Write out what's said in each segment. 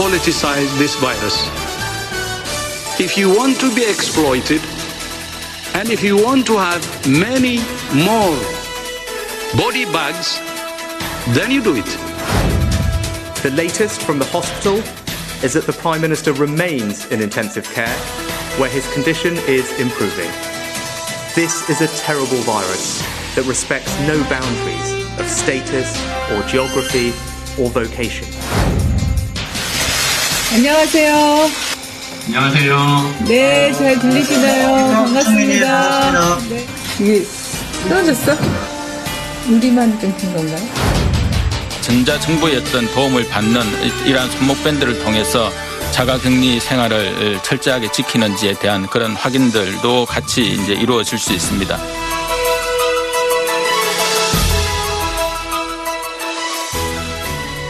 politicize this virus. If you want to be exploited, and if you want to have many more body bags, then you do it. The latest from the hospital is that the Prime Minister remains in intensive care, where his condition is improving. This is a terrible virus that respects no boundaries of status or geography or vocation. 안녕하세요. 안녕하세요. 네, 잘 들리시나요? 반갑습니다. 네. 이게 떨어졌어? 우리만 끊긴 건가요? 전자정부였던 도움을 받는 이러한 손목밴드를 통해서 자가격리 생활을 철저하게 지키는지에 대한 그런 확인들도 같이 이제 이루어질 수 있습니다.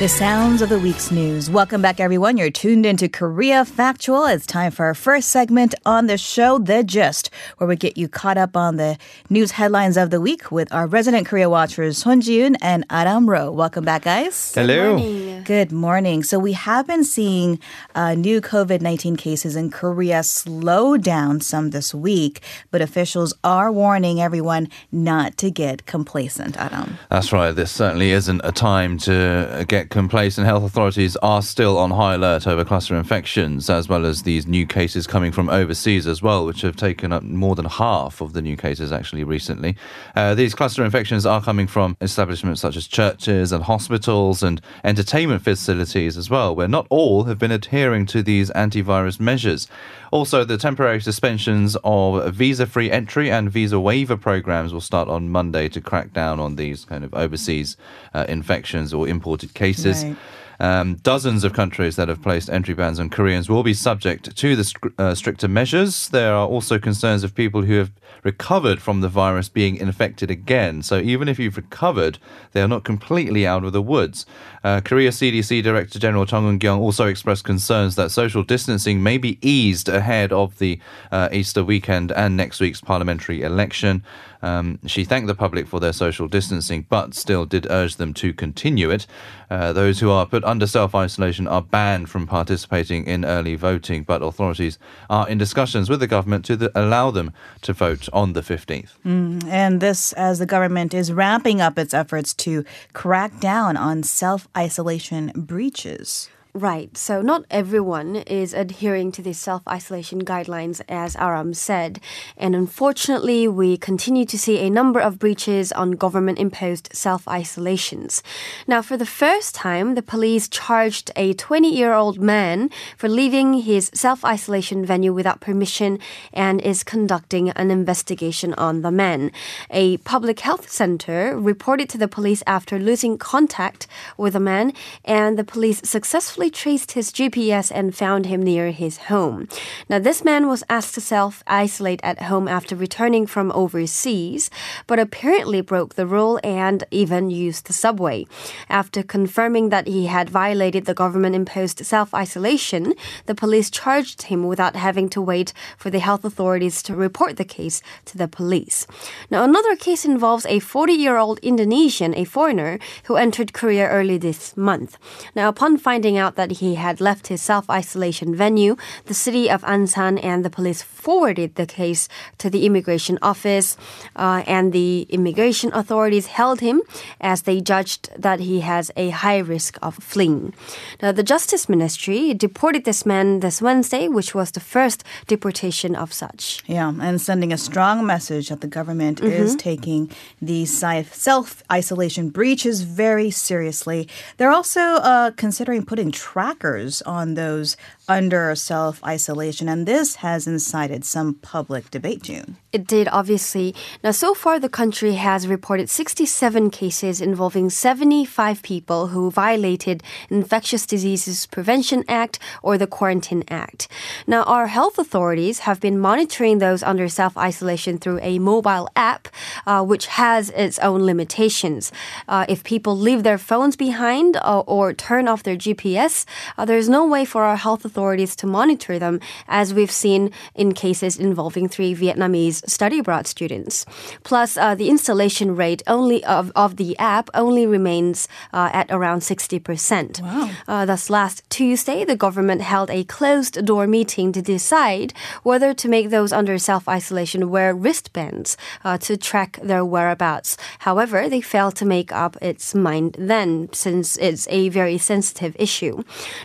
The sounds of the week's news. Welcome back, everyone. You're tuned into Korea Factual. It's time for our first segment on the show, The Gist, where we get you caught up on the news headlines of the week with our resident Korea watchers, Son Ji-yoon and Adam Ro. Welcome back, guys. Hello. Good morning. So we have been seeing uh, new COVID-19 cases in Korea slow down some this week, but officials are warning everyone not to get complacent, Adam. That's right. This certainly isn't a time to get complacent. Health authorities are still on high alert over cluster infections, as well as these new cases coming from overseas as well, which have taken up more than half of the new cases actually recently. Uh, these cluster infections are coming from establishments such as churches and hospitals and entertainment facilities as well, where not all have been adhering to these antivirus measures. Also, the temporary suspensions of visa free entry and visa waiver programs will start on Monday to crack down on these kind of overseas uh, infections or imported cases. Right. Um, dozens of countries that have placed entry bans on Koreans will be subject to the str- uh, stricter measures. There are also concerns of people who have recovered from the virus being infected again. So even if you've recovered, they are not completely out of the woods. Uh, Korea CDC Director General Chung Eun-kyung also expressed concerns that social distancing may be eased ahead of the uh, Easter weekend and next week's parliamentary election. Um, she thanked the public for their social distancing, but still did urge them to continue it. Uh, those who are put under self isolation are banned from participating in early voting, but authorities are in discussions with the government to the, allow them to vote on the 15th. And this as the government is ramping up its efforts to crack down on self isolation breaches. Right. So not everyone is adhering to the self-isolation guidelines as Adam said. And unfortunately, we continue to see a number of breaches on government-imposed self-isolations. Now, for the first time, the police charged a 20-year-old man for leaving his self-isolation venue without permission and is conducting an investigation on the man. A public health center reported to the police after losing contact with the man and the police successfully traced his GPS and found him near his home. Now, this man was asked to self isolate at home after returning from overseas, but apparently broke the rule and even used the subway. After confirming that he had violated the government imposed self isolation, the police charged him without having to wait for the health authorities to report the case to the police. Now, another case involves a 40 year old Indonesian, a foreigner, who entered Korea early this month. Now, upon finding out that he had left his self isolation venue, the city of Ansan and the police forwarded the case to the immigration office, uh, and the immigration authorities held him as they judged that he has a high risk of fleeing. Now, the Justice Ministry deported this man this Wednesday, which was the first deportation of such. Yeah, and sending a strong message that the government is taking these self isolation breaches very seriously. They're also uh, considering putting trackers on those under self isolation, and this has incited some public debate, June. It did, obviously. Now, so far, the country has reported 67 cases involving 75 people who violated Infectious Diseases Prevention Act or the Quarantine Act. Now, our health authorities have been monitoring those under self isolation through a mobile app, uh, which has its own limitations. Uh, if people leave their phones behind uh, or turn off their GPS, Uh, there's no way for our health authorities to monitor them, as we've seen in cases involving three Vietnamese study abroad students. Plus, uh, the installation rate only of, of the app only remains uh, at around 60%. Wow. Uh, thus, last Tuesday, the government held a closed door meeting to decide whether to make those under self isolation wear wristbands uh, to track their whereabouts. However, they failed to make up its mind then, since it's a very sensitive issue.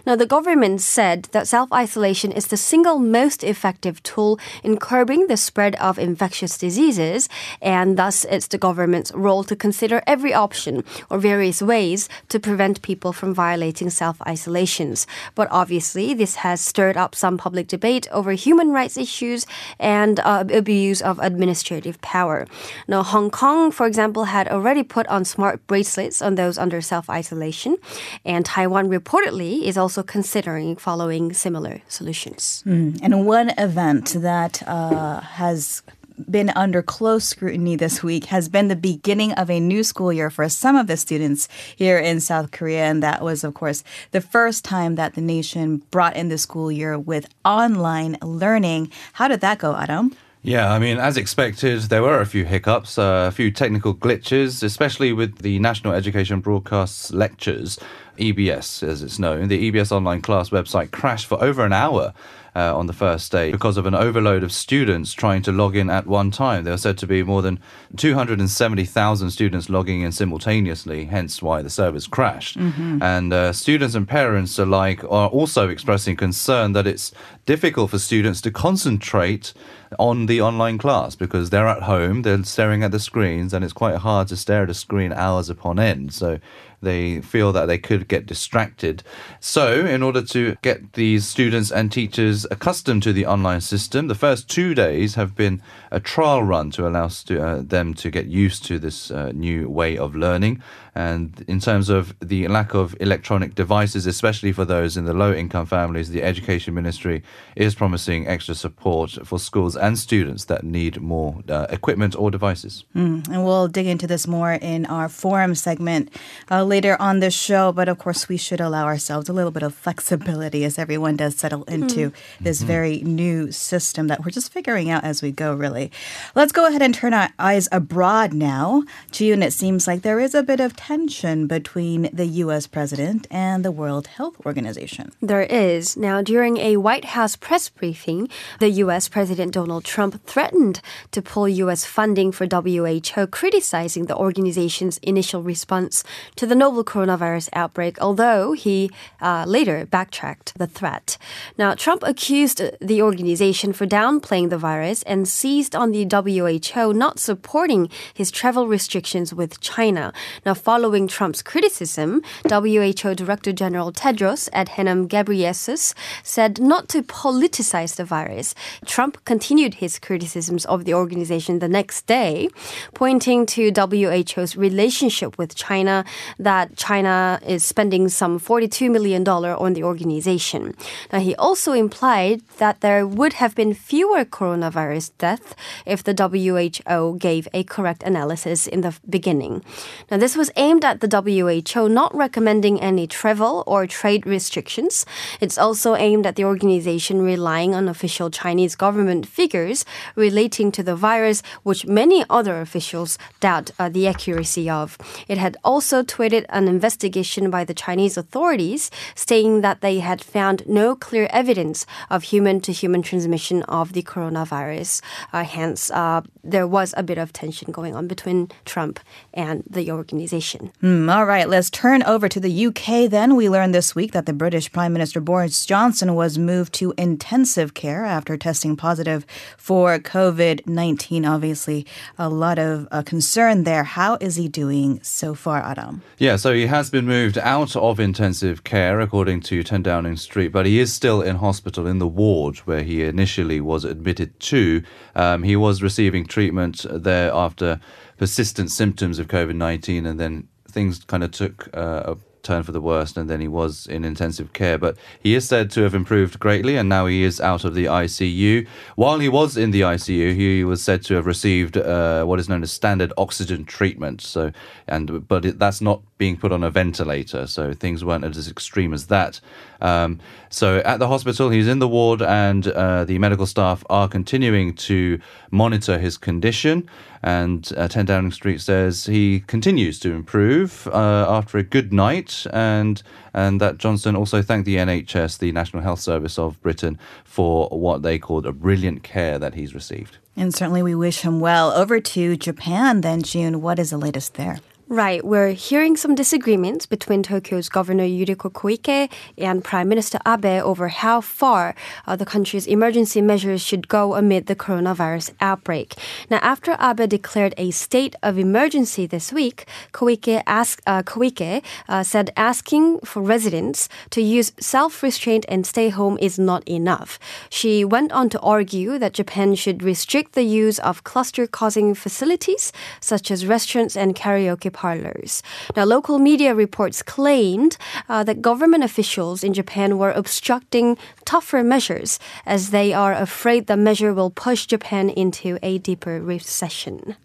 Now, the government said that self isolation is the single most effective tool in curbing the spread of infectious diseases, and thus it's the government's role to consider every option or various ways to prevent people from violating self isolations. But obviously, this has stirred up some public debate over human rights issues and uh, abuse of administrative power. Now, Hong Kong, for example, had already put on smart bracelets on those under self isolation, and Taiwan reportedly is also considering following similar solutions. And one event that uh, has been under close scrutiny this week has been the beginning of a new school year for some of the students here in South Korea. And that was, of course, the first time that the nation brought in the school year with online learning. How did that go, Adam? Yeah, I mean, as expected, there were a few hiccups, uh, a few technical glitches, especially with the National Education Broadcast's lectures, EBS as it's known. The EBS online class website crashed for over an hour. Uh, on the first day, because of an overload of students trying to log in at one time. There are said to be more than 270,000 students logging in simultaneously, hence why the servers crashed. And uh, students and parents alike are also expressing concern that it's difficult for students to concentrate on the online class because they're at home, they're staring at the screens, and it's quite hard to stare at a screen hours upon end. So they feel that they could get distracted. So, in order to get these students and teachers accustomed to the online system, the first two days have been a trial run to allow stu- uh, them to get used to this uh, new way of learning. And in terms of the lack of electronic devices, especially for those in the low income families, the Education Ministry is promising extra support for schools and students that need more uh, equipment or devices. And we'll dig into this more in our forum segment uh, later on the show. But of course, we should allow ourselves a little bit of flexibility as everyone does settle hmm. into this mm-hmm. very new system that we're just figuring out as we go, really. Let's go ahead and turn our eyes abroad now. June, it seems like there is a bit of tension between the U.S. president and the World Health Organization. There is. Now, during a White House press briefing, the U.S. President Donald Trump threatened to pull U.S. funding for WHO, criticizing the organization's initial response to the novel coronavirus outbreak, although he uh, later backtracked the threat. Now, Trump accused the organization for downplaying the virus and seized on the WHO not supporting his travel restrictions with China. Now, following Trump's criticism, WHO Director General Tedros Adhanom Ghebreyesus said not to politicize the virus. Trump continued his criticisms of the organization the next day, pointing to WHO's relationship with China, that China is spending some $42 million on the organization. Now, he also implied that there would have been fewer coronavirus deaths if the WHO gave a correct analysis in the beginning. Now, this was aimed at the WHO not recommending any travel or trade restrictions. It's also aimed at the organization relying on official Chinese government figures relating to the virus, which many other officials doubt uh, the accuracy of. It had also tweeted an investigation by the Chinese authorities stating that they had found no clear evidence of human to human transmission of the coronavirus. Uh, hence, uh, there was a bit of tension going on between Trump and the organization. Hmm, all right, let's turn over to the UK then. We learned this week that the British Prime Minister Boris Johnson was moved to intensive care after testing positive for COVID 19. Obviously, a lot of uh, concern there. How is he doing so far, Adam? Yeah, so he has been moved out of intensive care, according to 10 Downing Street, but he is still in hospital in the ward where he initially was admitted to. Um, he was receiving treatment there after persistent symptoms of COVID 19, and then things kind of took uh, a turned for the worst, and then he was in intensive care. But he is said to have improved greatly, and now he is out of the ICU. While he was in the ICU, he was said to have received uh, what is known as standard oxygen treatment. So, and but it, that's not being put on a ventilator, so things weren't as extreme as that. Um, so at the hospital, he's in the ward, and uh, the medical staff are continuing to monitor his condition. And uh, 10 Downing Street says he continues to improve uh, after a good night, and and that Johnson also thanked the NHS, the National Health Service of Britain, for what they called a brilliant care that he's received. And certainly we wish him well. Over to Japan then, June. What is the latest there? Right, we're hearing some disagreements between Tokyo's Governor Yuriko Koike and Prime Minister Abe over how far uh, the country's emergency measures should go amid the coronavirus outbreak. Now, after Abe declared a state of emergency this week, Koike, asked, uh, Koike uh, said asking for residents to use self-restraint and stay home is not enough. She went on to argue that Japan should restrict the use of cluster-causing facilities such as restaurants and karaoke parlors. Now, local media reports claimed uh, that government officials in Japan were obstructing tougher measures as they are afraid the measure will push Japan into a deeper recession.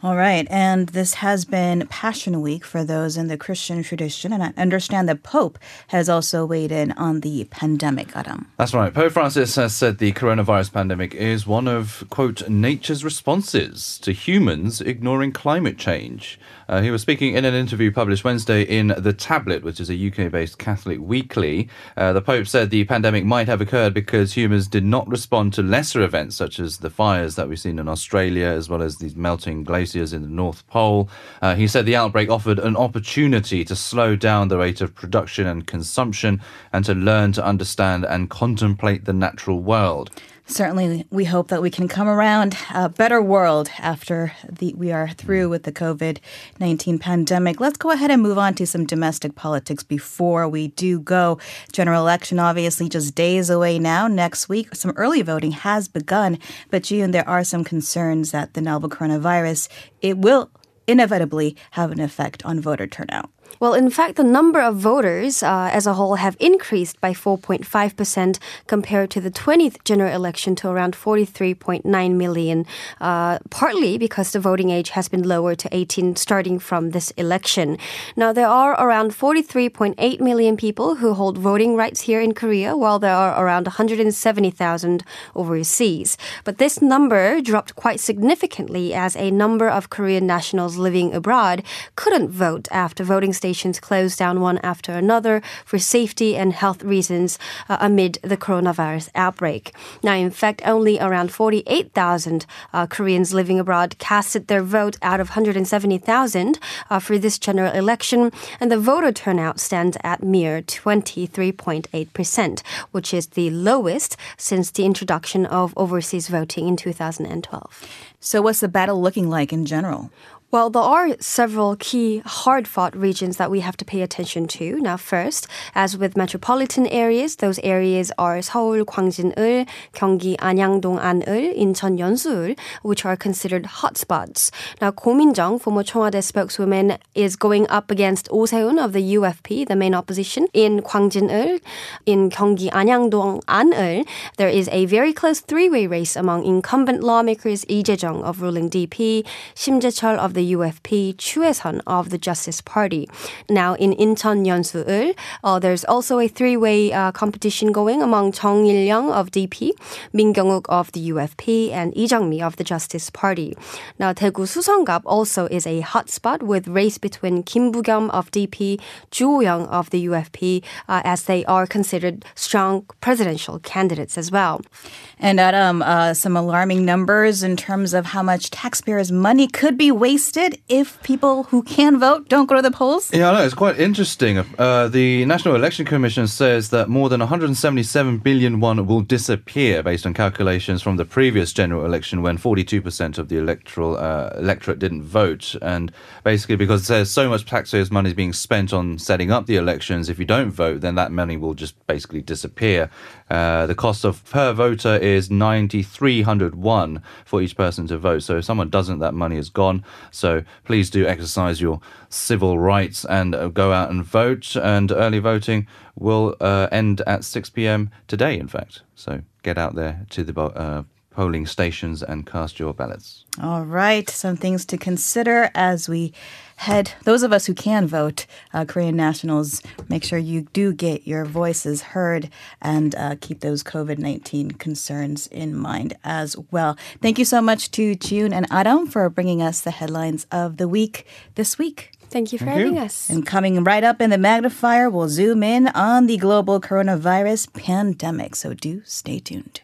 All right. And this has been Passion Week for those in the Christian tradition. And I understand the Pope has also weighed in on the pandemic, Adam. That's right. Pope Francis has said the coronavirus pandemic is one of, quote, nature's responses to humans ignoring climate change. Uh, he was speaking in an interview published Wednesday in The Tablet, which is a UK based Catholic weekly. Uh, the Pope said the pandemic might have occurred because humans did not respond to lesser events such as the fires that we've seen in Australia, as well as these melting glaciers in the North Pole. Uh, he said the outbreak offered an opportunity to slow down the rate of production and consumption and to learn to understand and contemplate the natural world certainly we hope that we can come around a better world after the, we are through with the COVID 19 pandemic. Let's go ahead and move on to some domestic politics before we do go. General election, obviously, just days away now. Next week, some early voting has begun. But, June, there are some concerns that the novel coronavirus, it will inevitably have an effect on voter turnout. Well, in fact, the number of voters uh, as a whole have increased by 4.5% compared to the 20th general election to around 43.9 million, uh, partly because the voting age has been lowered to 18 starting from this election. Now, there are around 43.8 million people who hold voting rights here in Korea, while there are around 170,000 overseas. But this number dropped quite significantly as a number of Korean nationals living abroad couldn't vote after voting stations closed down one after another for safety and health reasons uh, amid the coronavirus outbreak. Now, in fact, only around 48,000 uh, Koreans living abroad casted their vote out of 170,000 uh, for this general election, and the voter turnout stands at mere 23.8%, which is the lowest since the introduction of overseas voting in 2012. So, what's the battle looking like in general? Well, there are several key hard fought regions that we have to pay attention to. Now, first, as with metropolitan areas, those areas are Seoul, Gwangjin-eul, Gyeonggi, Anyangdong, An-eul, Incheon, Yeonsu-eul, which are considered hotspots. Now, Ko Min-jung, former Cheong Wa Dae spokeswoman, is going up against Oh Se-hoon of the UFP, the main opposition, in Gwangjin-eul, in Gyeonggi, Anyangdong, An-eul. There is a very close three-way race among incumbent lawmakers Lee Jae-jung of ruling DP, Shim Jae-chol of the UFP, Chu Hae-sun of the Justice Party. Now in Incheon Yeonsu-eul, uh, there's also a three-way uh, competition going among Chung Il-young of DP, Min Kyung-uk of the UFP, and Lee Jung-mi of the Justice Party. Now Daegu Suseonggap also is a hotspot with race between Kim Bu-kyum of DP, Ju Young of the UFP, uh, as they are considered strong presidential candidates as well. And Adam, uh, some alarming numbers in terms of how much taxpayers' money could be wasted if people who can vote don't go to the polls. Yeah, I know. It's quite interesting. Uh, the National Election Commission says that more than 177 billion won will disappear based on calculations from the previous general election when 42% of the electoral uh, electorate didn't vote. And basically, because there's so much taxpayers' money being spent on setting up the elections, if you don't vote, then that money will just basically disappear. Uh, the cost of per voter is 9,301 for each person to vote. So if someone doesn't, that money is gone. So please do exercise your civil rights and uh, go out and vote. And early voting will uh, end at 6 p.m. today, in fact. So get out there to the uh, polling stations and cast your ballots. All right, some things to consider as we head. Those of us who can vote, uh, Korean nationals, make sure you do get your voices heard and uh, keep those COVID 19 concerns in mind as well. Thank you so much to June and Adam for bringing us the headlines of the week this week. Thank you for having us. And coming right up in the magnifier, we'll zoom in on the global coronavirus pandemic. So do stay tuned.